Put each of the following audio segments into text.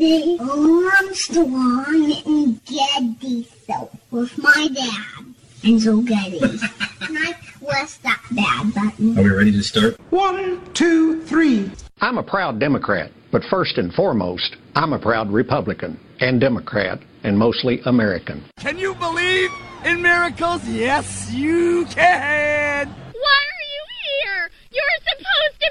the Armstrong and Getty show with my dad and Joe Getty. and I press that bad button. Are we ready to start? One, two, three. I'm a proud Democrat, but first and foremost, I'm a proud Republican and Democrat and mostly American. Can you believe in miracles? Yes, you can. Why are you here? You're supposed to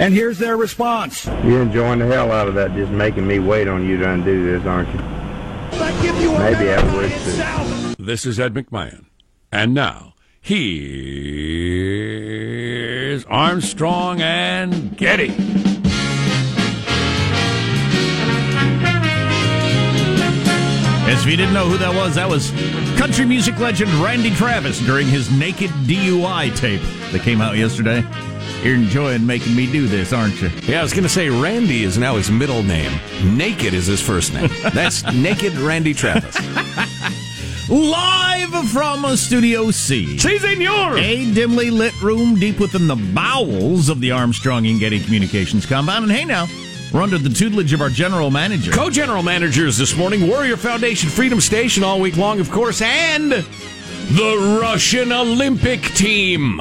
And here's their response. You're enjoying the hell out of that, just making me wait on you to undo this, aren't you? you Maybe I would too. This is Ed McMahon. And now, here's Armstrong and Getty. As if you didn't know who that was, that was country music legend Randy Travis during his Naked DUI tape that came out yesterday. You're enjoying making me do this, aren't you? Yeah, I was going to say Randy is now his middle name. Naked is his first name. That's Naked Randy Travis. Live from Studio C. Si, senor! A dimly lit room deep within the bowels of the Armstrong and Getty Communications compound. And hey now, we're under the tutelage of our general manager. Co general managers this morning, Warrior Foundation Freedom Station all week long, of course, and the Russian Olympic team.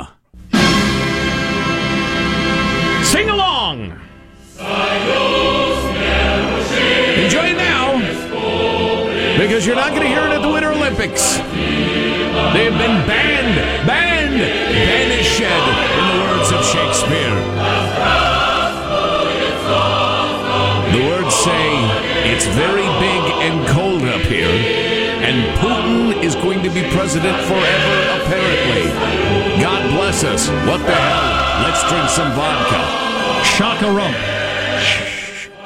Sing along. Enjoy it now, because you're not going to hear it at the Winter Olympics. They've been banned, banned, banished, in the words of Shakespeare. The words say it's very big and cold up here, and Putin is going to be president forever, apparently. God bless us. What the hell? Let's drink some vodka. Chacaron.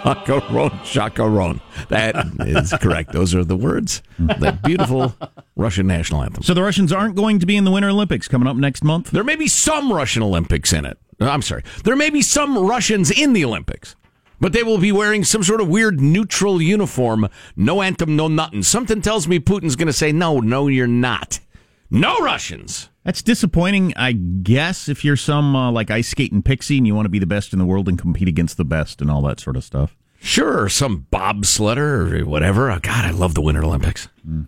Chacaron, chacaron. That is correct. Those are the words. The beautiful Russian national anthem. So the Russians aren't going to be in the Winter Olympics coming up next month? There may be some Russian Olympics in it. Uh, I'm sorry. There may be some Russians in the Olympics. But they will be wearing some sort of weird neutral uniform. No anthem, no nothing. Something tells me Putin's going to say, no, no, you're not. No Russians. That's disappointing, I guess, if you're some uh, like ice skating pixie and you want to be the best in the world and compete against the best and all that sort of stuff. Sure, some bobsledder or whatever. Oh, God, I love the Winter Olympics. Mm.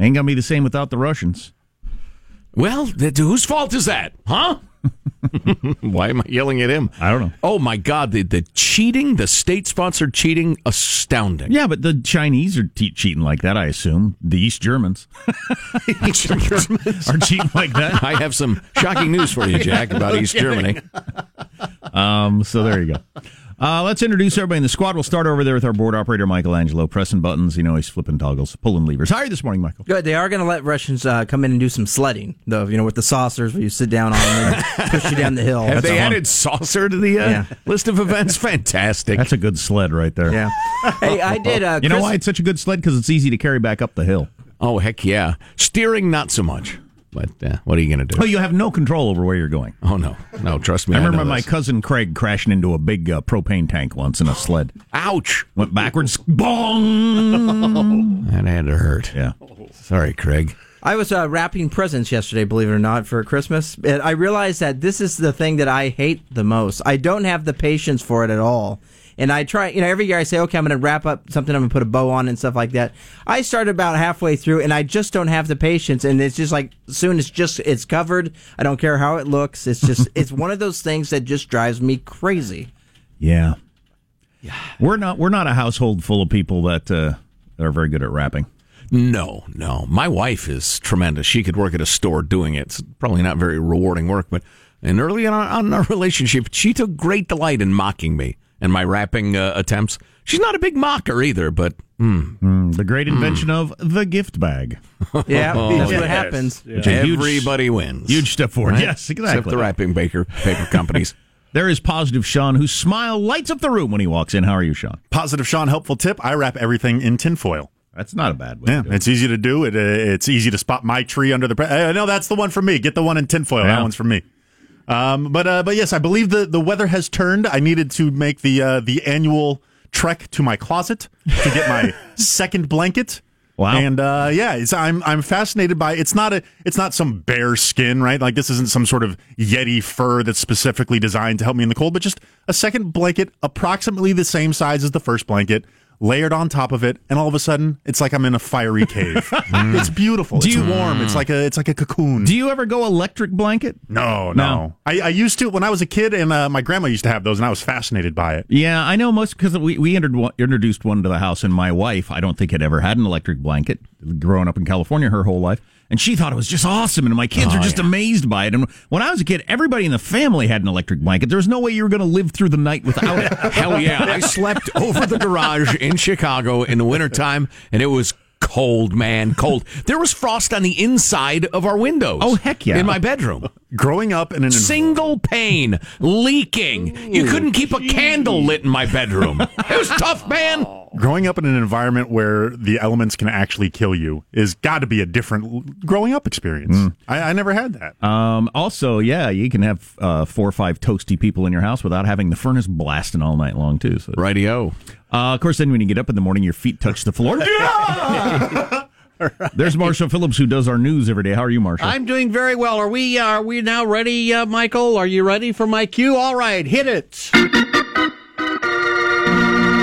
Ain't gonna be the same without the Russians. Well, th- whose fault is that, huh? Why am I yelling at him? I don't know. Oh my God, the, the cheating, the state-sponsored cheating, astounding. Yeah, but the Chinese are te- cheating like that. I assume the East Germans, East Germans are cheating like that. I have some shocking news for you, Jack, about East Germany. Um, so there you go. Uh, let's introduce everybody in the squad. We'll start over there with our board operator, Michelangelo, pressing buttons. You know, he's flipping toggles, pulling levers. How are you this morning, Michael? Good. They are going to let Russians uh, come in and do some sledding, though, you know, with the saucers where you sit down on them and push you down the hill. Have That's they all. added saucer to the uh, Yeah. list of events? Fantastic. That's a good sled right there. Yeah. Hey, I did. Uh, You know Chris- why it's such a good sled? Because it's easy to carry back up the hill. Oh, heck yeah. Steering, not so much. But uh, what are you going to do? Oh, you have no control over where you're going. Oh, no. No, trust me. I remember my this. cousin Craig crashing into a big uh, propane tank once in a sled. Ouch. Went backwards. Bong! That had to hurt. Yeah. Sorry, Craig. I was uh, wrapping presents yesterday, believe it or not, for Christmas. And I realized that this is the thing that I hate the most. I don't have the patience for it at all. And I try, you know, every year I say, okay, I'm going to wrap up something, I'm going to put a bow on and stuff like that. I started about halfway through and I just don't have the patience. And it's just like, soon it's just, it's covered. I don't care how it looks. It's just, it's one of those things that just drives me crazy. Yeah. Yeah. We're not we're not a household full of people that uh, that are very good at wrapping. No, no. My wife is tremendous. She could work at a store doing it. It's probably not very rewarding work, but And early on in our relationship, she took great delight in mocking me and my rapping uh, attempts. She's not a big mocker either, but mm, Mm, the great invention of the gift bag. Yeah, Oh, that's yes. what happens. Which is a huge- everybody wins. Huge step forward. Right? Yes, Except the wrapping baker paper companies. There is positive Sean, whose smile lights up the room when he walks in. How are you, Sean? Positive Sean, helpful tip. I wrap everything in tinfoil. That's not a bad way. Yeah, it's easy to do. It, uh, it's easy to spot my tree under the. Pre- uh, no, that's the one for me. Get the one in tinfoil. Yeah. That one's for me. Um, but uh, but yes, I believe the, the weather has turned. I needed to make the uh, the annual trek to my closet to get my second blanket. Wow. And uh, yeah, it's, I'm I'm fascinated by it's not a it's not some bear skin, right? Like this isn't some sort of yeti fur that's specifically designed to help me in the cold, but just a second blanket approximately the same size as the first blanket. Layered on top of it, and all of a sudden, it's like I'm in a fiery cave. it's beautiful. Do it's you- warm. It's like a it's like a cocoon. Do you ever go electric blanket? No, no. No. I, I used to when I was a kid, and uh, my grandma used to have those, and I was fascinated by it. Yeah, I know most because we, we entered one, introduced one to the house, and my wife, I don't think had ever had an electric blanket growing up in California her whole life. And she thought it was just awesome, and my kids Oh, are just yeah. amazed by it. And when I was a kid, everybody in the family had an electric blanket. There was no way you were going to live through the night without it. Hell yeah. I slept over the garage in Chicago in the wintertime, and it was cold, man, cold. There was frost on the inside of our windows. Oh, heck yeah. In my bedroom. Growing up in an Single pane, leaking. You couldn't keep a candle lit in my bedroom. It was tough, man. growing up in an environment where the elements can actually kill you is got to be a different growing up experience. Mm. I, I never had that. Um, also, yeah, you can have uh, four or five toasty people in your house without having the furnace blasting all night long, too. So, Radio. uh, of course, then when you get up in the morning, your feet touch the floor. There's Marshall Phillips, who does our news every day. How are you, Marshall? I'm doing very well. Are we are we now ready, uh, Michael? Are you ready for my cue? All right, hit it.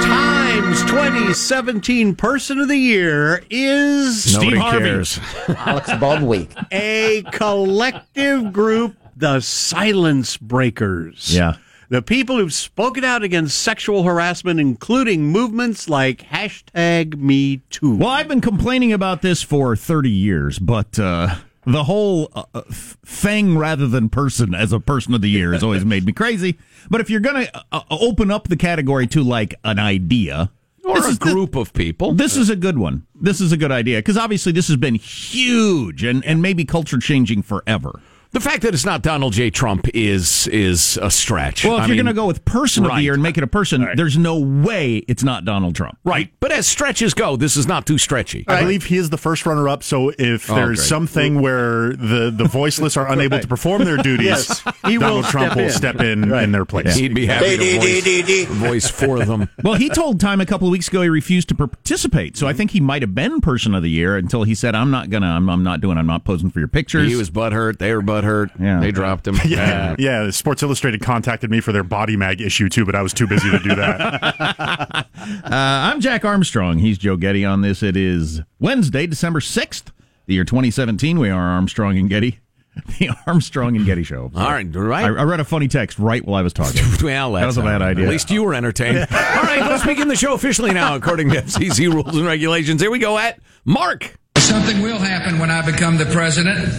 Times 2017 Person of the Year is Nobody Harvey. cares. Alex Baldweek. a collective group, the Silence Breakers. Yeah. The people who've spoken out against sexual harassment, including movements like hashtag Me Too. Well, I've been complaining about this for 30 years, but uh, the whole uh, uh, thing rather than person as a person of the year has always made me crazy. But if you're going to uh, open up the category to like an idea, Or this a is the- group of people. this is a good one. This is a good idea because obviously this has been huge and, and maybe culture changing forever. The fact that it's not Donald J. Trump is is a stretch. Well, if I you're going to go with person of the year and make it a person, there's no way it's not Donald Trump. Right. But as stretches go, this is not too stretchy. I believe he is the first runner up. So if Oh, there's great. something where the, the voiceless are unable to perform their duties, Yes, he will Donald Trump step will in. step in Right. in their place. He'd be happy to voice, voice for them. Well, he told Time a couple of weeks ago he refused to participate. So I think he might have been Person of the Year until he said, "I'm not gonna. I'm, I'm not doing. I'm not posing for your pictures." He was butthurt. They were butthurt. Yeah. They dropped him. Yeah, yeah. Sports Illustrated contacted me for their Body Mag issue too, but I was too busy to do that. Uh, I'm Jack Armstrong. He's Joe Getty on this. It is Wednesday, December 6th, the year 2017. We are Armstrong and Getty, the Armstrong and Getty Show. All right, right. I, I read a funny text right while I was talking. Well, that was a bad idea. At least you were entertained. All right, let's begin the show officially now, according to FCC rules and regulations. Here we go at Mark. Something will happen when I become the president.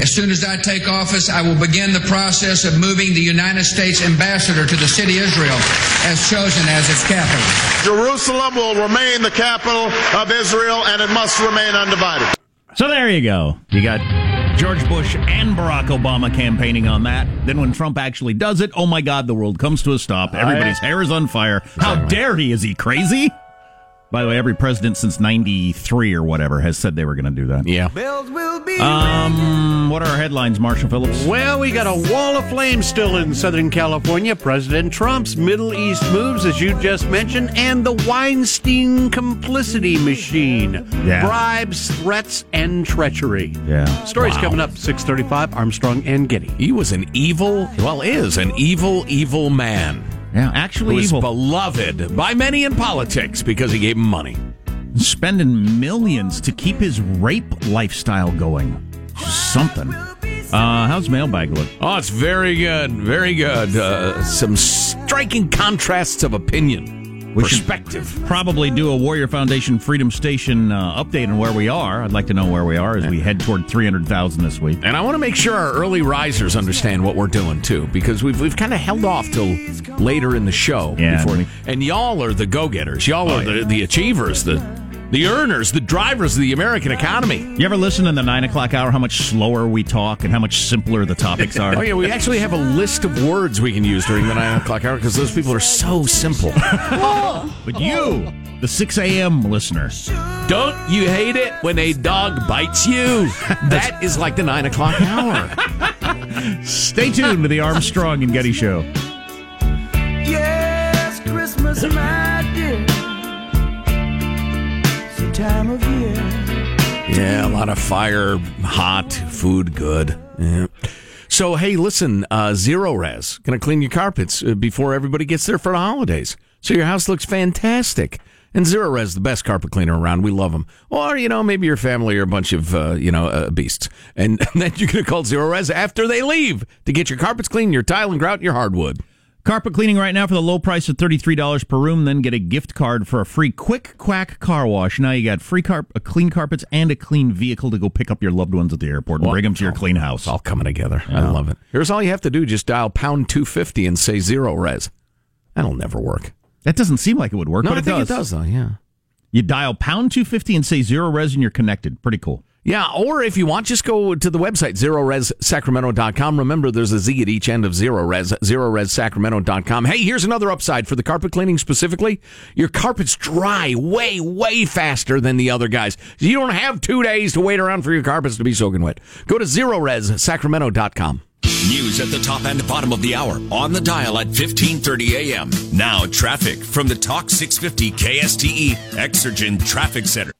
As soon as I take office, I will begin the process of moving the United States ambassador to the city Israel as chosen as its capital. Jerusalem will remain the capital of Israel and it must remain undivided. So there you go. You got George Bush and Barack Obama campaigning on that. Then when Trump actually does it, oh my God, the world comes to a stop. Oh, Everybody's hair is on fire. How dare he? Is he crazy? By the way, every president since 93 or whatever has said they were going to do that. Yeah. Um, what are our headlines, Marshall Phillips? Well, we got a wall of flame still in Southern California. President Trump's Middle East moves, as you just mentioned, and the Weinstein complicity machine. Yeah. Bribes, threats, and treachery. Yeah. Stories Wow. coming up 635, Armstrong and Getty. He was an evil, well, is an evil, evil man. Yeah, actually is evil. beloved by many in politics because he gave him money. Spending millions to keep his rape lifestyle going. Something. Uh, how's mailbag look? Oh, it's very good, very good. Uh, some striking contrasts of opinion. We should perspective. probably do a Warrior Foundation Freedom Station uh, update on where we are. I'd like to know where we are as we head toward 300,000 this week. And I want to make sure our early risers understand what we're doing too, because we've we've kind of held off till later in the show. Yeah, before, and y'all are the go getters. Y'all are the, the achievers, the the earners, the drivers of the American economy. You ever listen in the 9 o'clock hour how much slower we talk and how much simpler the topics are? Oh yeah, we actually have a list of words we can use during the nine o'clock hour because those people are so simple. But you, the 6 a.m. listener, Don't you hate it when a dog bites you? That is like the nine o'clock hour. stay tuned to the Armstrong and Getty Show. Yes, Christmas, my Yeah, a lot of fire, hot, food, good. Yeah. So, hey, listen, uh, Zerorez going to clean your carpets uh, before everybody gets there for the holidays. So your house looks fantastic. And Zerorez, the best carpet cleaner around. We love them. Or, you know, maybe your family are a bunch of, uh, you know, uh, beasts. And, and then going to call Zerorez after they leave to get your carpets clean, your tile and grout, and your hardwood. Carpet cleaning right now for the low price of $33 per room. Then get a gift card for a free quick quack car wash. Now you got free car- uh, clean carpets and a clean vehicle to go pick up your loved ones at the airport and Well, bring them to your clean house. All coming together. I love it. Here's all you have to do just dial pound 250 and say Zerorez. That'll never work. That doesn't seem like it would work, No, but I it think does. it does, though, yeah. You dial pound 250 and say Zerorez and you're connected. Pretty cool. Yeah, or if you want, just go to the website, zerorezSacramento.com. Remember, there's a Z at each end of Zero Res, zerorezSacramento.com. Hey, here's another upside for the carpet cleaning specifically. Your carpets dry way, way faster than the other guys. You don't have two days to wait around for your carpets to be soaking wet. Go to zerorezSacramento.com. News at the top and bottom of the hour on the dial at 1530 a.m. Now traffic from the Talk 650 KSTE Exergen Traffic Center.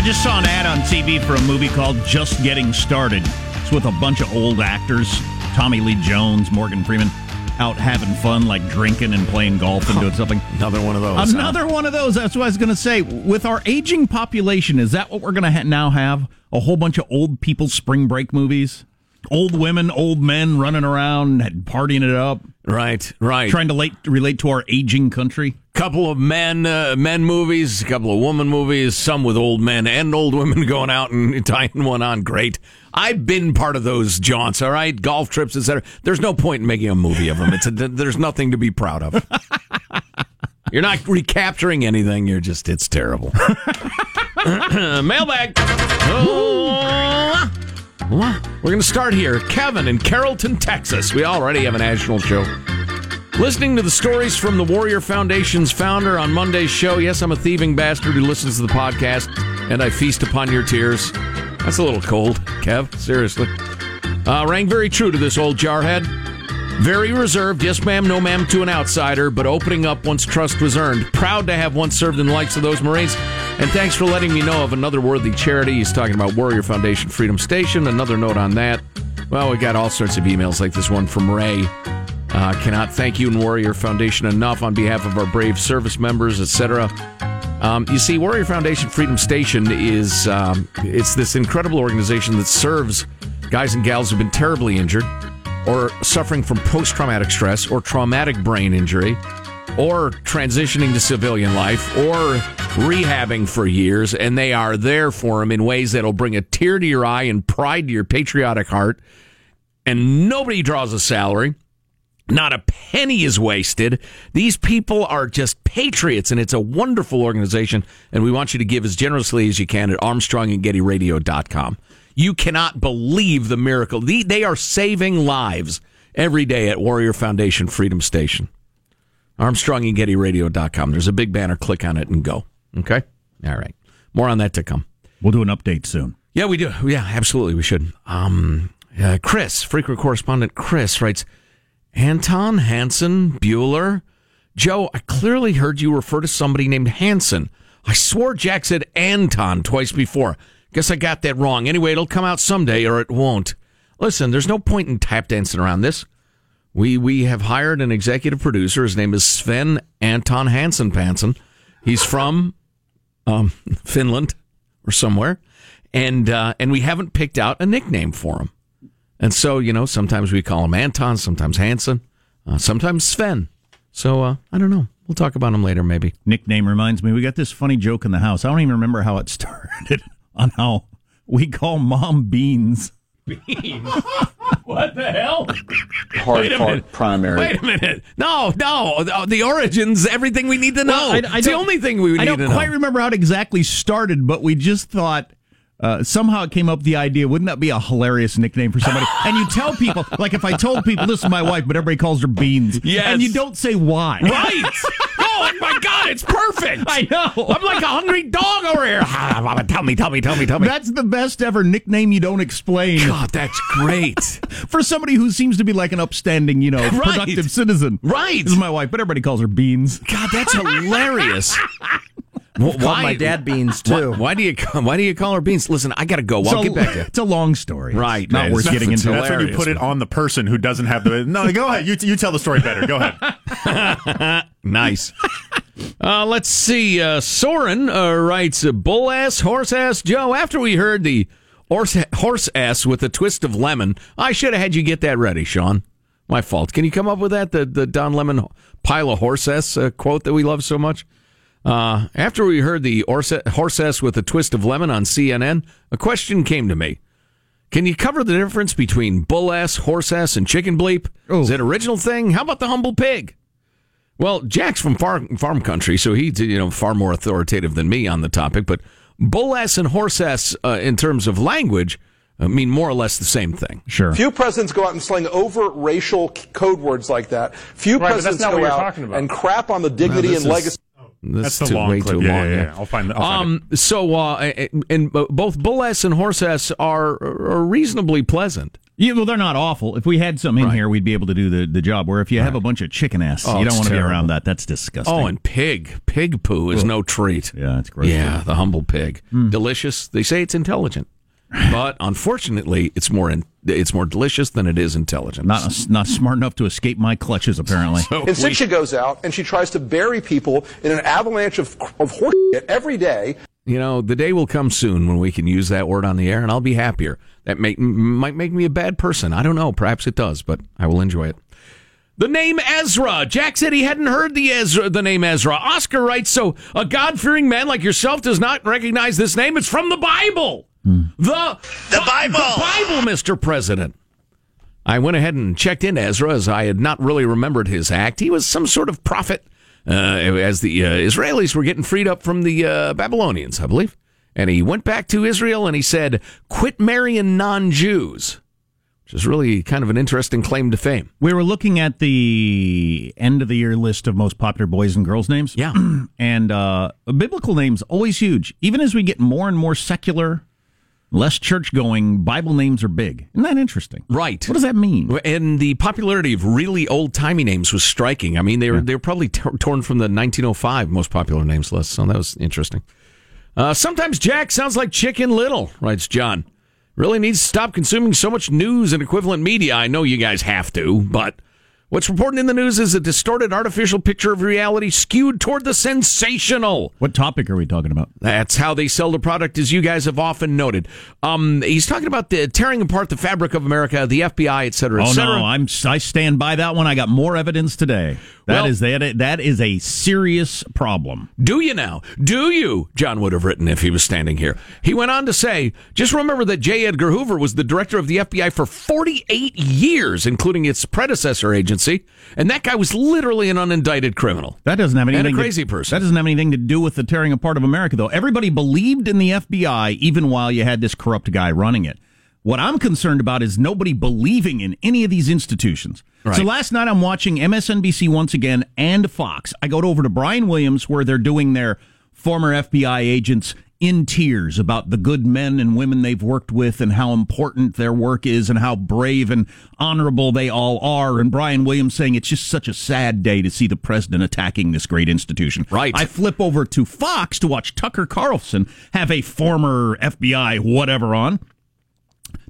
I just saw an ad on TV for a movie called Just Getting Started. It's with a bunch of old actors Tommy Lee Jones, Morgan Freeman, out having fun, like drinking and playing golf and doing something. Another one of those. Another one of those. That's what I was going to say. With our aging population, is that what we're going to ha- now have? A whole bunch of old people spring break movies? Old women, old men running around, partying it up. Right, right. Trying to late, relate to our aging country. couple of men uh, men movies, a couple of woman movies, some with old men and old women going out and tying one on. Great. I've been part of those jaunts. All right, golf trips, etc. There's no point in making a movie of them. It's a, there's nothing to be proud of. You're not recapturing anything. You're just it's terrible. Mailbag. Oh. We're going to start here. Kevin in Carrollton, Texas. We already have a national show. Listening to the stories from the Warrior Foundation's founder on Monday's show. Yes, I'm a thieving bastard who listens to the podcast, and I feast upon your tears. That's a little cold, Kev. Seriously. Uh, rang very true to this old jarhead. Very reserved, yes ma'am, no ma'am to an outsider, but opening up once trust was earned. Proud to have once served in the likes of those Marines. And thanks for letting me know of another worthy charity. He's talking about Warrior Foundation Freedom Station. Another note on that. Well, we got all sorts of emails like this one from Ray. Uh, cannot thank you and Warrior Foundation enough on behalf of our brave service members, etc. Um, you see, Warrior Foundation Freedom Station is um, it's this incredible organization that serves guys and gals who've been terribly injured or suffering from post-traumatic stress or traumatic brain injury or transitioning to civilian life or rehabbing for years and they are there for them in ways that'll bring a tear to your eye and pride to your patriotic heart and nobody draws a salary not a penny is wasted. These people are just patriots, and it's a wonderful organization. And we want you to give as generously as you can at ArmstrongandGettyRadio.com. You cannot believe the miracle. They, they are saving lives every day at Warrior Foundation Freedom Station. ArmstrongandGettyRadio.com. There's a big banner. Click on it and go. Okay? All right. More on that to come. We'll do an update soon. Yeah, we do. Yeah, absolutely. We should. Um, uh, Chris, frequent correspondent Chris writes Anton Hansen Bueller. Joe, I clearly heard you refer to somebody named Hansen. I swore Jack said Anton twice before. Guess I got that wrong. Anyway, it'll come out someday or it won't. Listen, there's no point in tap dancing around this. We we have hired an executive producer. His name is Sven Anton Hansen Pansen. He's from um, Finland or somewhere, and uh, and we haven't picked out a nickname for him. And so you know, sometimes we call him Anton, sometimes Hansen, uh, sometimes Sven. So uh, I don't know. We'll talk about him later, maybe. Nickname reminds me, we got this funny joke in the house. I don't even remember how it started on how we call mom beans beans. what the hell? Hard Wait a part minute. primary. Wait a minute. No, no. The- The origins, everything we need to know. Well, I- I it's the only thing we need I don't to know. quite remember how it exactly started, but we just thought uh, somehow it came up the idea. Wouldn't that be a hilarious nickname for somebody? and you tell people, like if I told people this is my wife, but everybody calls her Beans, Yes. and you don't say why. Right. oh my God, it's perfect. I know. I'm like a hungry dog over here. Ah, tell me, tell me, tell me, tell me. That's the best ever nickname you don't explain. God, that's great. For somebody who seems to be like an upstanding, you know, Right. productive citizen. Right. This is my wife, but everybody calls her Beans. God, that's hilarious. Wh- Called my dad Beans too. Why, why do you why do you call her beans? Listen, I got to go. I'll So, get back to you. It's a long story. Right, Not man. worth It's- getting it's into. That's when you put it on the person who doesn't have the. No, go ahead. You, you tell the story better. Go ahead. nice. Uh, let's see. Uh, Soren uh, writes, uh, "Bull ass, horse ass, Joe." After we heard the horse horse ass with a twist of lemon, I should have had you get that ready, Sean. My fault. Can you come up with that? The the Don Lemon pile of horse ass uh, quote that we love so much. Uh, after we heard the horse horse ass with a twist of lemon on CNN, a question came to me. Can you cover the difference between bull ass, horse ass, and chicken bleep? Is it original thing? How about the humble pig? Well, Jack's from farm, farm country, so he's you know far more authoritative than me on the topic. But bull ass and horse ass, uh, in terms of language, uh, mean more or less the same thing. Sure. Few presidents go out and sling over racial code words like that. Few Right, presidents go out and crap on the dignity this and is- legacy. That's, That's the too, long way clip. too Yeah, long. yeah, yeah. yeah. I'll find- I'll find um, so, uh, and both bull ass and horse ass are, are reasonably pleasant. Yeah, well, they're not awful. If we had some in Right. here, we'd be able to do the, the job. Where if you have a bunch of chicken ass, Oh, you don't want to be around that. That's disgusting. Oh, and pig. Pig poo is no treat. yeah, it's gross. Yeah, the humble pig. Delicious. They say it's intelligent, but unfortunately, it's more in, it's more delicious than it is intelligent. Not not smart enough to escape my clutches, apparently. So Instead, we- she goes out and she tries to bury people in an avalanche of, of horse shit every day. you know, the day will come soon when we can use that word on the air, and I'll be happier. That make, might make me a bad person. I don't know. Perhaps it does, but I will enjoy it. The name Ezra. Jack said he hadn't heard the Ezra, the name Ezra. Oscar writes, so a God-fearing man like yourself does not recognize this name. It's from the Bible. The the Bible. The Bible, Mr. President. I went ahead and checked in Ezra as I had not really remembered his act. He was some sort of prophet uh, as the uh, Israelis were getting freed up from the uh, Babylonians, I believe. And he went back to Israel and he said, quit marrying non Jews, which is really kind of an interesting claim to fame. We were looking at the end of the year list of most popular boys and girls names. Yeah. and uh, biblical names always huge. Even as we get more and more secular, less church going, Bible names are big. Isn't that interesting? Right. What does that mean? And the popularity of really old timey names was striking. I mean, they were they were probably t- torn from the 1905 most popular names list, so that was interesting. Uh, sometimes Jack sounds like Chicken Little, writes John. Really needs to stop consuming so much news and equivalent media. I know you guys have to, but what's reported in the news is a distorted artificial picture of reality skewed toward the sensational. What topic are we talking about? That's how they sell the product, as you guys have often noted. Um, he's talking about the tearing apart the fabric of America, the FBI, et cetera, et cetera. Oh no, I'm I stand by that one. I got more evidence today. That Well- is that that is a serious problem. Do you now? Do you? John would have written if he was standing here. He went on to say, just remember that J. Edgar Hoover was the director of the FBI for 48 years, including its predecessor agency, and that guy was literally an unindicted criminal. That doesn't have anything And a crazy to, person. That doesn't have anything to do with the tearing apart of America, though. Everybody believed in the FBI even while you had this corrupt guy running it. What I'm concerned about is nobody believing in any of these institutions. Right. So last night I'm watching MSNBC once again and Fox. I go over to Brian Williams where they're doing their former FBI agents in tears about the good men and women they've worked with and how important their work is and how brave and honorable they all are. And Brian Williams saying it's just such a sad day to see the president attacking this great institution. Right. I flip over to Fox to watch Tucker Carlson have a former FBI whatever on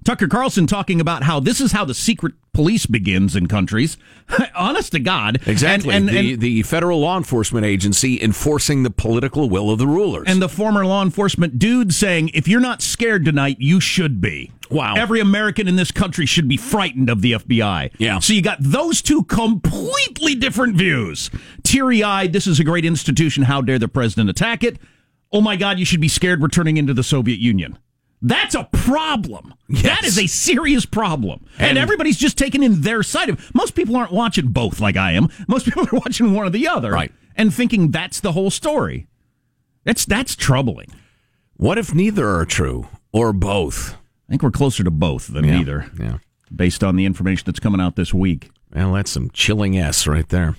Tucker Carlson talking about how this is how the secret police begins in countries. Honest to God. Exactly. And, and, the, and, the federal law enforcement agency enforcing the political will of the rulers. and the former law enforcement dude saying, if you're not scared tonight, you should be. Wow. Every American in this country should be frightened of the FBI. Yeah. So you got those two completely different views. Teary eyed, this is a great institution. How dare the president attack it? Oh my God, you should be scared we're turning into the Soviet Union. That's a problem. That is a serious problem. And, And- everybody's just taking in their side of. Most people aren't watching both like I am. Most people are watching one or the other. Right. And thinking that's the whole story. That's that's troubling. what if neither are true or both? I think we're closer to both than Yeah, neither. yeah. Based on the information that's coming out this week. Well, that's some chilling S right there.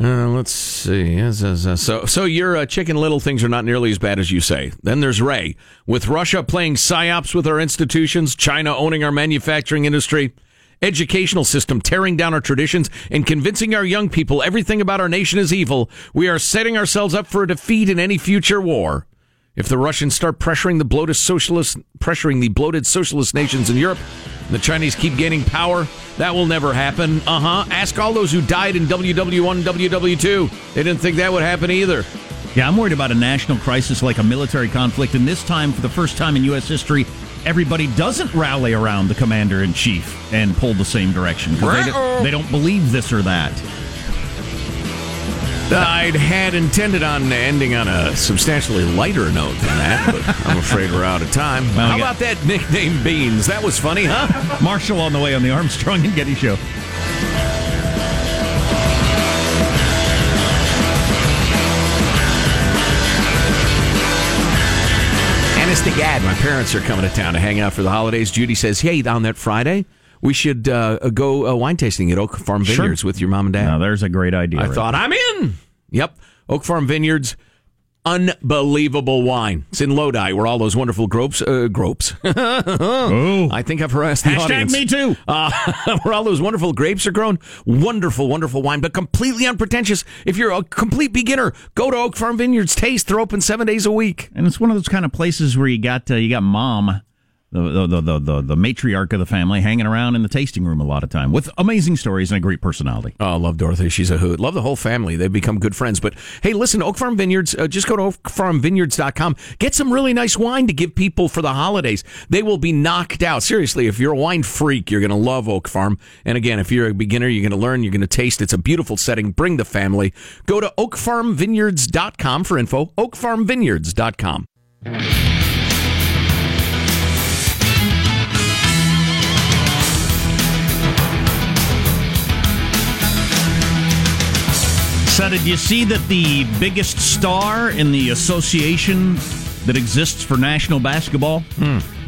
Uh, let's see. So, so your uh, chicken little things are not nearly as bad as you say. Then there's Ray. With Russia playing psyops with our institutions, China owning our manufacturing industry, educational system tearing down our traditions, and convincing our young people everything about our nation is evil, we are setting ourselves up for a defeat in any future war. If the Russians start pressuring the bloated socialist, pressuring the bloated socialist nations in Europe, and the Chinese keep gaining power, that will never happen. Uh huh. Ask all those who died in WW1 and WW2. They didn't think that would happen either. Yeah, I'm worried about a national crisis like a military conflict, and this time, for the first time in U.S. history, everybody doesn't rally around the commander in chief and pull the same direction 'cause they, don't- they don't believe this or that. I'd had intended on ending on a substantially lighter note than that, but I'm afraid we're out of time. Well, How about that nickname Beans? That was funny, huh? Marshall on the way on the Armstrong and Getty Show. Honest to God, my parents are coming to town to hang out for the holidays. Judy says, "Hey, on that Friday, we should uh, go uh, wine tasting at Oak Farm Sure. Vineyards with your mom and dad." Now, there's a great idea. I right thought I'm in. Yep, Oak Farm Vineyards. Unbelievable wine. It's in Lodi, where all those wonderful gropes, uh, gropes. Oh. I think I've harassed the Hashtag audience. me too. Uh, where all those wonderful grapes are grown. Wonderful, wonderful wine, but completely unpretentious. If you're a complete beginner, go to Oak Farm Vineyards. Taste. They're open seven days a week. And it's one of those kind of places where you got uh, you got mom, the the, the the matriarch of the family, hanging around in the tasting room a lot of time with amazing stories and a great personality. Oh, I love Dorothy. She's a hoot. Love the whole family. They've become good friends. But hey, listen, Oak Farm Vineyards, uh, just go to oakfarmvineyards.com. Get some really nice wine to give people for the holidays. They will be knocked out. Seriously, if you're a wine freak, you're going to love Oak Farm. And again, if you're a beginner, you're going to learn, you're going to taste. It's a beautiful setting. Bring the family. Go to oakfarmvineyards.com for info. oakfarmvineyards.com. So, did you see that the biggest star in the association that exists for national basketball,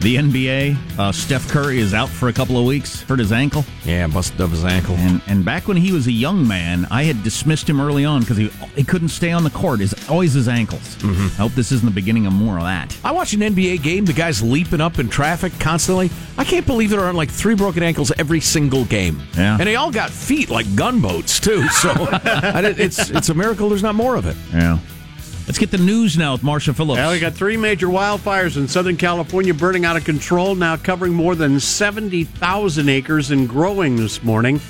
the NBA, uh, Steph Curry, is out for a couple of weeks, hurt his ankle? Yeah, busted up his ankle. And and back when he was a young man, I had dismissed him early on because he he couldn't stay on the court. Is always his ankles. I hope this isn't the beginning of more of that. I watch an NBA game. The guy's leaping up in traffic constantly. I can't believe there aren't like three broken ankles every single game. Yeah. and they all got feet like gunboats too. So I it's it's a miracle there's not more of it. Yeah. Let's get the news now with Marshall Phillips. Well, we got three major wildfires in Southern California burning out of control, now covering more than 70,000 acres and growing this morning.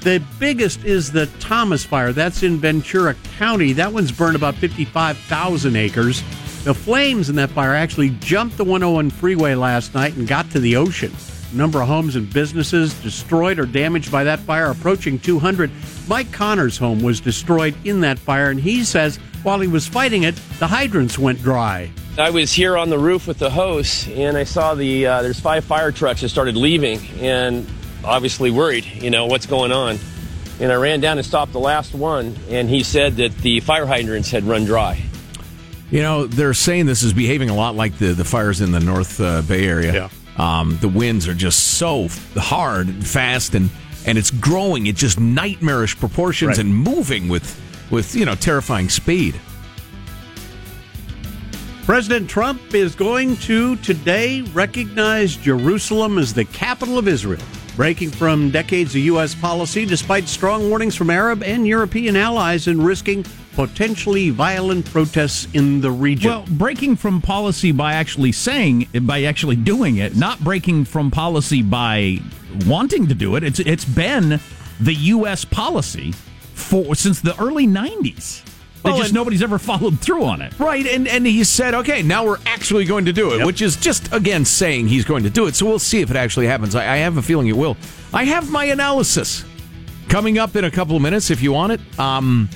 The biggest is the Thomas Fire. That's in Ventura County. That one's burned about 55,000 acres. The flames in that fire actually jumped the 101 freeway last night and got to the ocean. A number of homes and businesses destroyed or damaged by that fire, approaching 200. Mike Connor's home was destroyed in that fire, and he says while he was fighting it, the hydrants went dry. I was here on the roof with the hose, and I saw the uh, there's five fire trucks that started leaving, and obviously worried, you know, what's going on. And I ran down and stopped the last one, and he said that the fire hydrants had run dry. You know, they're saying this is behaving a lot like the the fires in the North uh, Bay Area. Yeah. Um, the winds are just so hard and fast, and and it's growing at just nightmarish proportions Right. and moving with with you know terrifying speed. President Trump is going to today recognize Jerusalem as the capital of Israel, breaking from decades of U.S. policy despite strong warnings from Arab and European allies and risking potentially violent protests in the region. Well, breaking from policy by actually saying, by actually doing it, not breaking from policy by wanting to do it. It's it's been the U.S. policy for since the early '90s. They Well, just and- nobody's ever followed through on it. Right, and, and he said, okay, now we're actually going to do it, which is just, again, saying he's going to do it. So we'll see if it actually happens. I, I have a feeling it will. I have my analysis coming up in a couple of minutes if you want it. Um,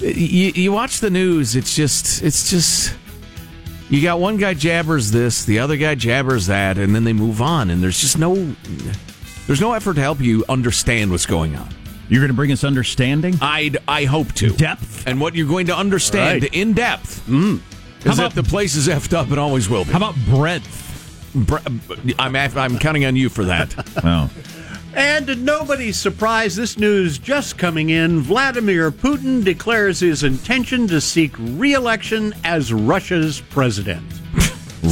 you, you watch the news, it's just, it's just, you got one guy jabbers this, the other guy jabbers that, and then they move on, and there's just no, there's no effort to help you understand what's going on. You're going to bring us understanding? I'd, I hope to. Depth? And what you're going to understand Right. in depth mm, How is about- that the place is effed up and always will be. How about breadth? Bre- I'm, I'm counting on you for that. Oh. And to nobody's surprise, this news just coming in Vladimir Putin declares his intention to seek re election as Russia's president.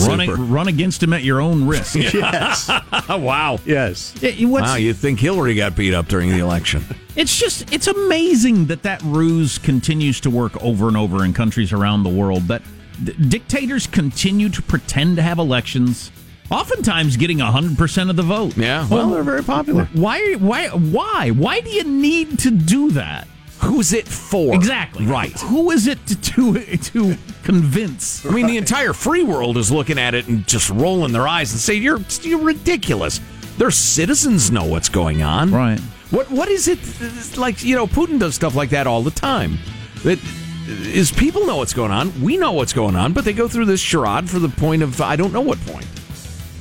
Run, Super. run against him at your own risk. Yes. wow. yes. What's- Wow, you'd think Hillary got beat up during the election. It's just it's amazing that that ruse continues to work over and over in countries around the world. That d- dictators continue to pretend to have elections, oftentimes getting hundred percent of the vote. Yeah, well, they're very popular. Why? Why? Why? Why do you need to do that? Who's it for? Exactly. Right. Who is it to to, to convince? I mean, the entire free world is looking at it and just rolling their eyes and saying, "You're you're ridiculous." Their citizens know what's going on. Right. What what is it like? You know, Putin does stuff like that all the time. That is, people know what's going on. We know what's going on, but they go through this charade for the point of I don't know what point.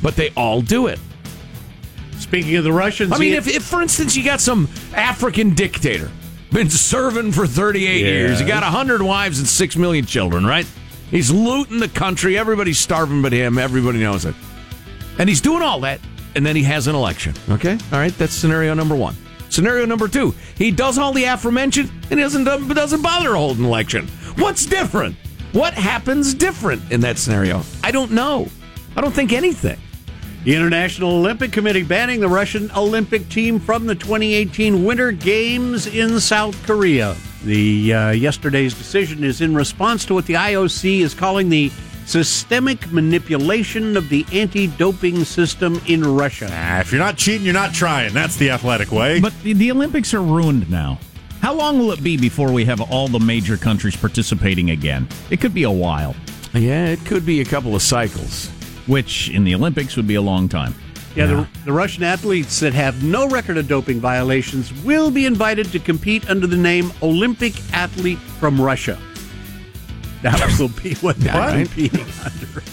But they all do it. Speaking of the Russians, I mean, if, if for instance you got some African dictator, been serving for 38 years, he got 100 wives and 6 million children, right? He's looting the country, everybody's starving but him, everybody knows it. And he's doing all that, and then he has an election, okay? All right, that's scenario number one. Scenario number two, he does all the aforementioned and doesn't, doesn't bother to hold an election. What's different? What happens different in that scenario? I don't know. I don't think anything. The International Olympic Committee banning the Russian Olympic team from the 2018 Winter Games in South Korea. The uh, yesterday's decision is in response to what the IOC is calling the systemic manipulation of the anti-doping system in Russia. Ah, if you're not cheating, you're not trying. That's the athletic way. But the, the Olympics are ruined now. How long will it be before we have all the major countries participating again? It could be a while, Yeah, it could be a couple of cycles. Which in the Olympics would be a long time. Yeah, The, the Russian athletes that have no record of doping violations will be invited to compete under the name Olympic Athlete from Russia. That will be what they're Right. competing under.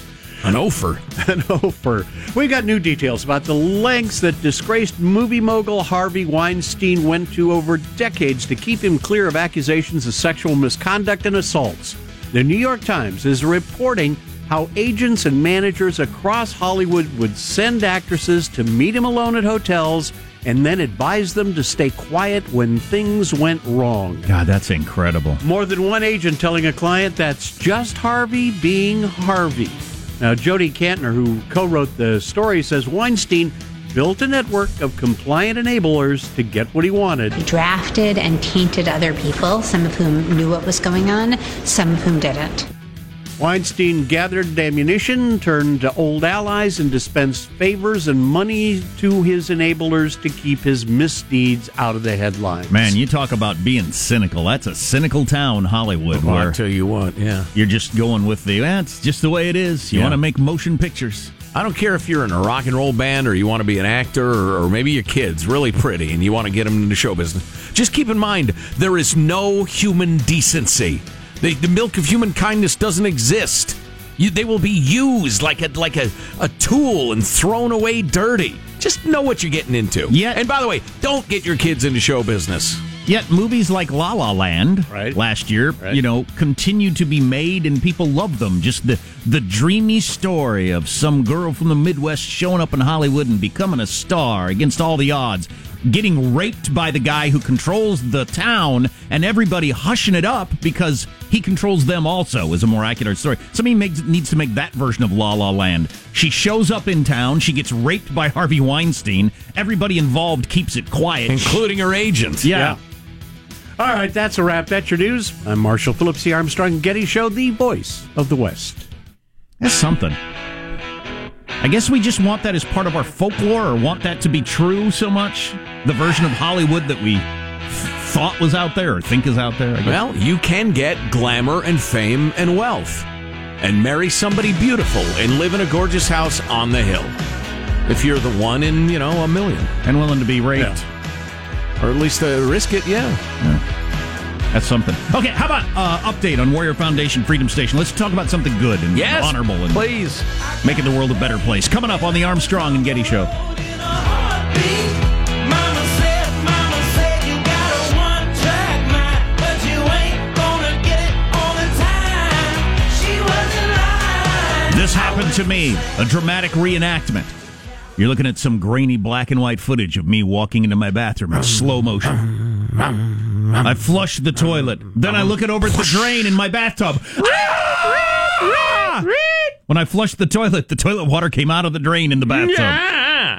An offer. An offer. We've got new details about the lengths that disgraced movie mogul Harvey Weinstein went to over decades to keep him clear of accusations of sexual misconduct and assaults. The New York Times is reporting how agents and managers across Hollywood would send actresses to meet him alone at hotels and then advise them to stay quiet when things went wrong. God, that's incredible. More than one agent telling a client that's just Harvey being Harvey. Now, Jodi Kantor, who co wrote the story, says Weinstein built a network of compliant enablers to get what he wanted. He drafted and tainted other people, some of whom knew what was going on, some of whom didn't. Weinstein gathered ammunition, turned to old allies, and dispensed favors and money to his enablers to keep his misdeeds out of the headlines. Man, you talk about being cynical. That's a cynical town, Hollywood, Oh, I where tell you what, yeah. you're just going with the, that's just the way it is. You Yeah. want to make motion pictures. I don't care if you're in a rock and roll band or you want to be an actor or, or maybe your kid's really pretty and you want to get them into show business. Just keep in mind, there is no human decency. The, the milk of human kindness doesn't exist. You, they will be used like a like a, a tool and thrown away dirty. Just know what you're getting into. Yeah. And by the way, don't get your kids into show business. Yet movies like La La Land Right. last year, Right. you know, continue to be made and people love them. Just the the dreamy story of some girl from the Midwest showing up in Hollywood and becoming a star against all the odds, getting raped by the guy who controls the town and everybody hushing it up because he controls them also is a more accurate story. Somebody makes, needs to make that version of La La Land. She shows up in town, she gets raped by Harvey Weinstein, everybody involved keeps it quiet. Including her agent. yeah. All right, that's a wrap. That's your news. I'm Marshall Phillips, the Armstrong Getty Show, the voice of the West. That's something. I guess we just want that as part of our folklore or want that to be true so much. The version of Hollywood that we thought was out there or think is out there. Well, you can get glamour and fame and wealth and marry somebody beautiful and live in a gorgeous house on the hill. If you're the one in, you know, a million. and willing to be raped. Or at least uh, risk it, yeah. That's something. Okay, how about uh, update on Warrior Foundation Freedom Station? Let's talk about something good and Yes, honorable and please. making the world a better place. Coming up on the Armstrong and Getty Show. This happened to me. A dramatic reenactment. You're looking at some grainy black and white footage of me walking into my bathroom in slow motion. I flush the toilet. Then I look it over at the drain in my bathtub. Ah! When I flushed the toilet, the toilet water came out of the drain in the bathtub.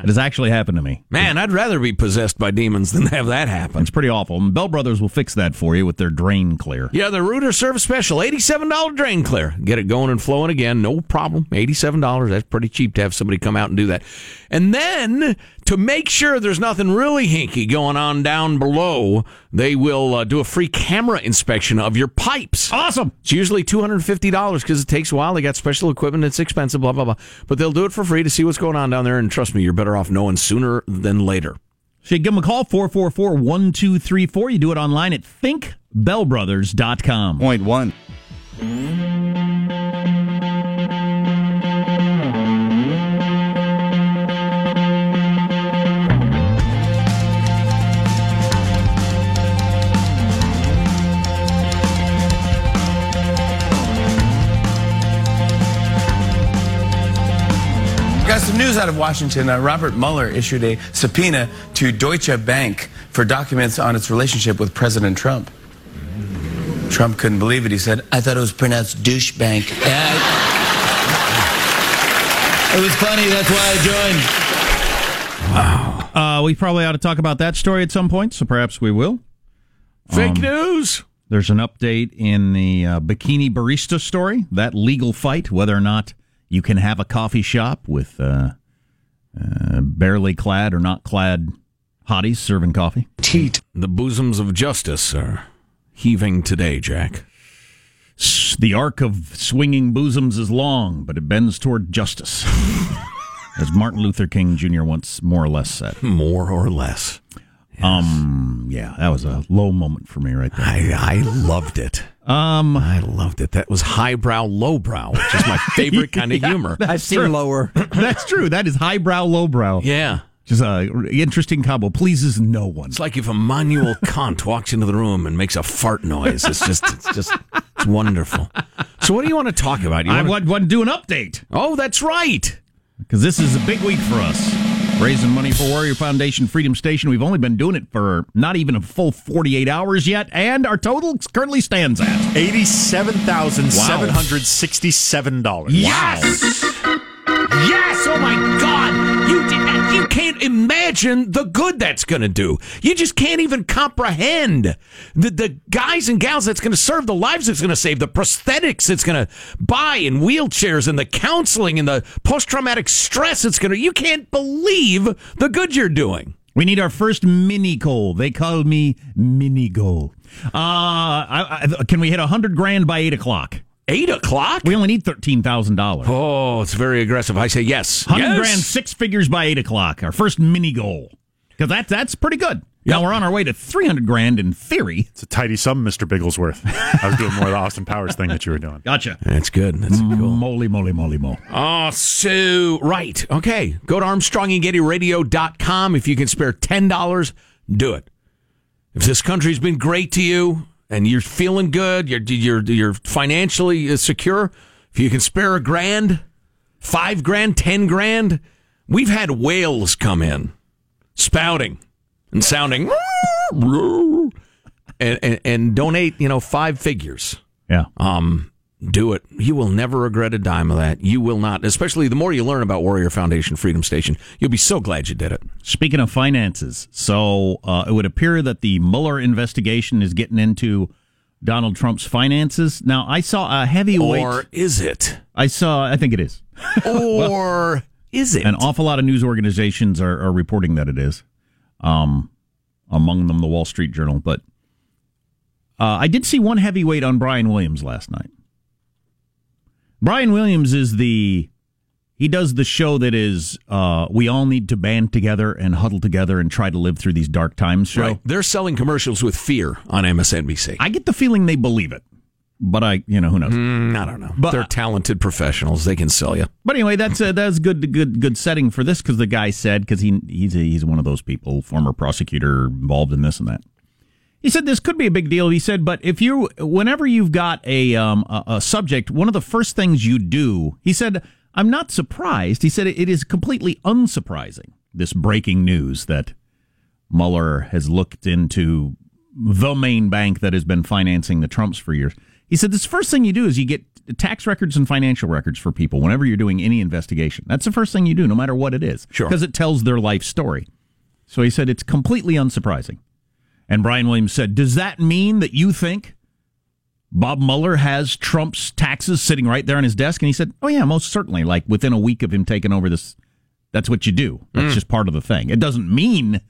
It has actually happened to me. Man, I'd rather be possessed by demons than have that happen. It's pretty awful. And Bell Brothers will fix that for you with their drain clear. Yeah, the Rooter Service Special, $87 drain clear. Get it going and flowing again, no problem. $87, that's pretty cheap to have somebody come out and do that. And then, to make sure there's nothing really hinky going on down below, they will uh, do a free camera inspection of your pipes. Awesome. It's usually $250 because it takes a while. They got special equipment, it's expensive, blah, blah, blah. But they'll do it for free to see what's going on down there. And trust me, you're better off knowing sooner than later. So you give them a call, 444 1234. You do it online at thinkbellbrothers.com. Point one. Some news out of Washington. Uh, Robert Mueller issued a subpoena to Deutsche Bank for documents on its relationship with President Trump. Trump couldn't believe it. He said, I thought it was pronounced douche bank. Yeah, I- it was funny. That's why I joined. Uh, we probably ought to talk about that story at some point, so perhaps we will. Fake Um, news. There's an update in the uh, bikini barista story, that legal fight, whether or not you can have a coffee shop with uh, uh, barely clad or not clad hotties serving coffee. Teat. The bosoms of justice are heaving today, Jack. S- The arc of swinging bosoms is long, but it bends toward justice. As Martin Luther King Jr. once more or less said. More or less. Um, yeah, that was a low moment for me right there. I, I loved it. Um, I loved it. That was highbrow, lowbrow, which is my favorite kind of Yeah, humor. I've seen lower. That's true. That is highbrow, lowbrow. Yeah. Just a interesting combo. Pleases no one. It's like if Immanuel Kant walks into the room and makes a fart noise. It's just, it's just, it's wonderful. So, what do you want to talk about? You I wanna- want, want to do an update Oh, that's right. because this is a big week for us. Raising money for Warrior Foundation Freedom Station. We've only been doing it for not even a full 48 hours yet, and our total currently stands at $87,767. Yes! Yes! Oh my God! You can't imagine the good that's going to do. You just can't even comprehend the the guys and gals that's going to serve, the lives it's going to save, the prosthetics it's going to buy, and wheelchairs, and the counseling, and the post traumatic stress it's going to. You can't believe the good you're doing. We need our first mini goal. They call me mini goal. Uh, I, I, can we hit a hundred grand by eight o'clock? Eight o'clock? We only need thirteen thousand dollars. Oh, it's very aggressive. I say yes. Hundred Yes. grand, six figures by eight o'clock. Our first mini goal, because that that's pretty good. Now we're on our way to three hundred grand in theory. It's a tidy sum, Mr. Bigglesworth. I was doing more of the Austin Powers thing that you were doing. Gotcha. That's good. That's mm, cool. Moly, moly, moly, mo. Oh, so right. Okay. Go to ArmstrongandGettyRadio.com. If you can spare $10, do it. If this country's been great to you and you're feeling good, you're, you're, you're financially uh, secure, if you can spare a grand, five grand, ten grand, we've had whales come in spouting and sounding and, and, and donate, you know, five figures. Yeah. Um, Do it. You will never regret a dime of that. You will not. Especially the more you learn about Warrior Foundation Freedom Station, you'll be so glad you did it. Speaking of finances, so uh, it would appear that the Mueller investigation is getting into Donald Trump's finances. Now, I saw a heavyweight. Or is it? I saw. I think it is. Or is it? An awful lot of news organizations are, are reporting that it is. Um, among them, the Wall Street Journal. But uh, I did see one heavyweight on Brian Williams last night. Brian Williams is the he does the show that is uh, we all need to band together and huddle together and try to live through these dark times show. Right. They're selling commercials with fear on MSNBC. I get the feeling they believe it, but I you know who knows. Mm, I don't know. But- They're talented professionals. They can sell you. But anyway, that's a, that's good good good setting for this because the guy said because he he's a, he's one of those people, former prosecutor involved in this and that. He said this could be a big deal. He said, but if you whenever you've got a um a, a subject, one of the first things you do, he said, I'm not surprised. He said it is completely unsurprising this breaking news that Mueller has looked into the main bank that has been financing the Trumps for years. He said this first thing you do is you get tax records and financial records for people whenever you're doing any investigation. That's the first thing you do, no matter what it is. Sure. Because it tells their life story. So he said it's completely unsurprising. And Brian Williams said, Does that mean that you think Bob Mueller has Trump's taxes sitting right there on his desk? And he said, Oh, yeah, most certainly. Like within a week of him taking over this, that's what you do. That's Mm. just part of the thing. It doesn't mean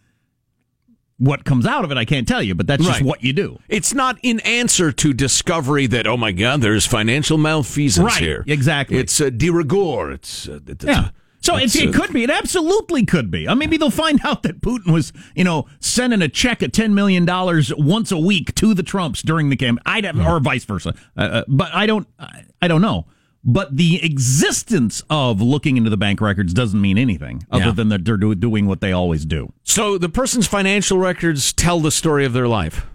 what comes out of it, I can't tell you, but that's just what you do. It's not in answer to discovery that oh my god, there's financial malfeasance Right, here. exactly. It's uh, de rigueur. It's, uh, it's Yeah. So it uh, could be. It absolutely could be. Uh, maybe they'll find out that Putin was, you know, sending a check of ten million dollars once a week to the Trumps during the campaign, I'd have, or vice versa. Uh, uh, but I don't, I, I don't know. But the existence of looking into the bank records doesn't mean anything other Yeah. than that they're do, doing what they always do. So the person's financial records tell the story of their life.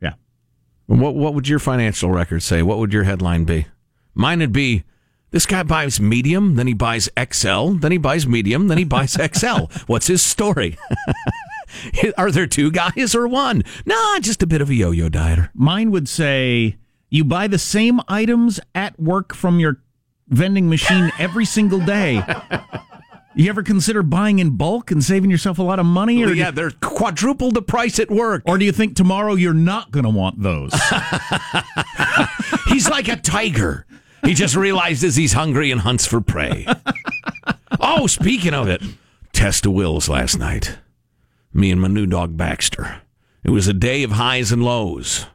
Yeah. What what would your financial record say? What would your headline be? Mine would be this guy buys medium, then he buys XL, then he buys medium, then he buys XL. What's his story? Are there two guys or one? Nah, just a bit of a yo-yo dieter. Mine would say you buy the same items at work from your vending machine every single day. You ever consider buying in bulk and saving yourself a lot of money? Or yeah, they're quadruple the price at work. Or do you think tomorrow you're not going to want those? He's like a tiger. He just realizes he's hungry and hunts for prey. oh, speaking of it, test of wills last night. Me and my new dog Baxter. It was a day of highs and lows.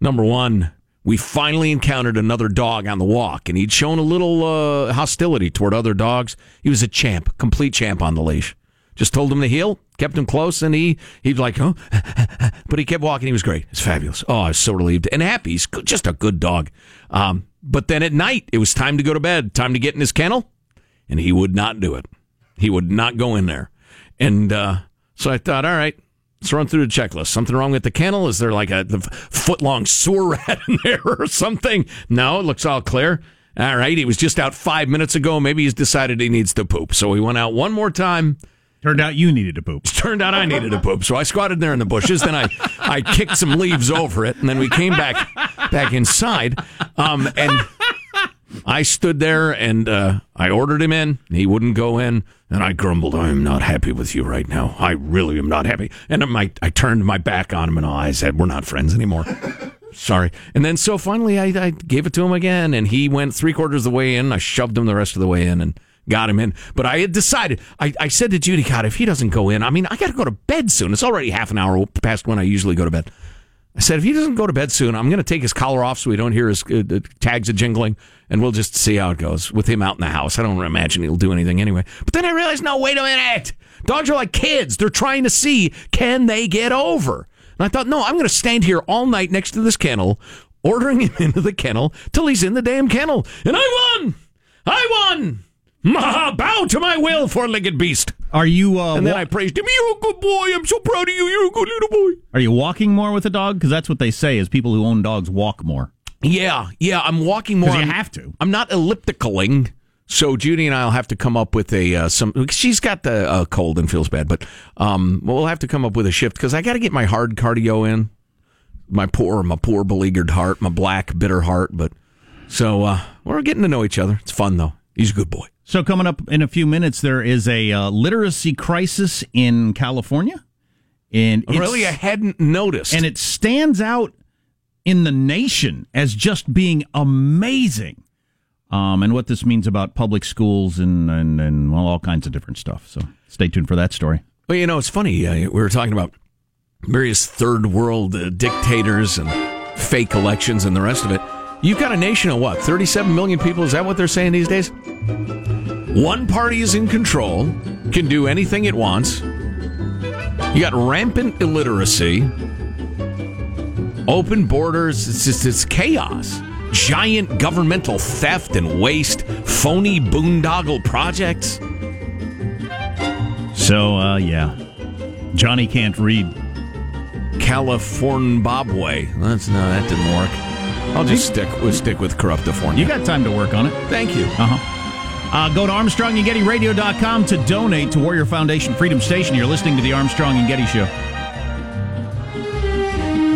Number one, we finally encountered another dog on the walk, and he'd shown a little uh, hostility toward other dogs. He was a champ, complete champ on the leash. Just told him to heel, kept him close, and he he'd like, oh, but he kept walking. He was great. It's fabulous. Oh, I was so relieved and happy. He's just a good dog. Um, but then at night, it was time to go to bed, time to get in his kennel, and he would not do it. He would not go in there. And uh, so I thought, all right, let's run through the checklist. Something wrong with the kennel? Is there like a foot long sewer rat in there or something? No, it looks all clear. All right, he was just out five minutes ago. Maybe he's decided he needs to poop. So he went out one more time. Turned out you needed to poop. Turned out I needed to poop. So I squatted there in the bushes. Then I, I kicked some leaves over it, and then we came back back inside. Um, and I stood there and uh, I ordered him in. He wouldn't go in, and I grumbled, "I am not happy with you right now. I really am not happy." And I, I turned my back on him, and I said, "We're not friends anymore." Sorry. And then so finally, I, I gave it to him again, and he went three quarters of the way in. I shoved him the rest of the way in, and got him in. But I had decided. I, I said to Judy, "God, if he doesn't go in, I mean, I got to go to bed soon. It's already half an hour past when I usually go to bed." I said, if he doesn't go to bed soon, I'm going to take his collar off so we don't hear his uh, tags a jingling, and we'll just see how it goes with him out in the house. I don't imagine he'll do anything anyway. But then I realized, no, wait a minute. Dogs are like kids. They're trying to see can they get over. And I thought, no, I'm going to stand here all night next to this kennel, ordering him into the kennel till he's in the damn kennel. And I won. I won. Bow to my will, four-legged beast. Are you? Uh, and then wa- I praised him. You're a good boy. I'm so proud of you. You're a good little boy. Are you walking more with a dog? Because that's what they say is people who own dogs walk more. Yeah, yeah, I'm walking more. you I'm- have to. I'm not ellipticaling. So Judy and I'll have to come up with a uh, some. She's got the uh, cold and feels bad, but um, we'll have to come up with a shift because I got to get my hard cardio in. My poor, my poor beleaguered heart, my black, bitter heart. But so uh, we're getting to know each other. It's fun though. He's a good boy. So, coming up in a few minutes, there is a uh, literacy crisis in California. And Really, I hadn't noticed. And it stands out in the nation as just being amazing. Um, and what this means about public schools and, and, and well, all kinds of different stuff. So, stay tuned for that story. Well, you know, it's funny. Uh, we were talking about various third world uh, dictators and fake elections and the rest of it. You've got a nation of what, 37 million people? Is that what they're saying these days? One party is in control, can do anything it wants. You got rampant illiteracy, open borders. It's just it's chaos. Giant governmental theft and waste, phony boondoggle projects. So, uh, yeah. Johnny can't read. Californbabwe. That's no, that didn't work. I'll just stick with stick with Corruptifornia. You got time to work on it. Thank you. Uh-huh. Uh, go to ArmstrongandGettyRadio.com to donate to Warrior Foundation Freedom Station. You're listening to the Armstrong and Getty Show.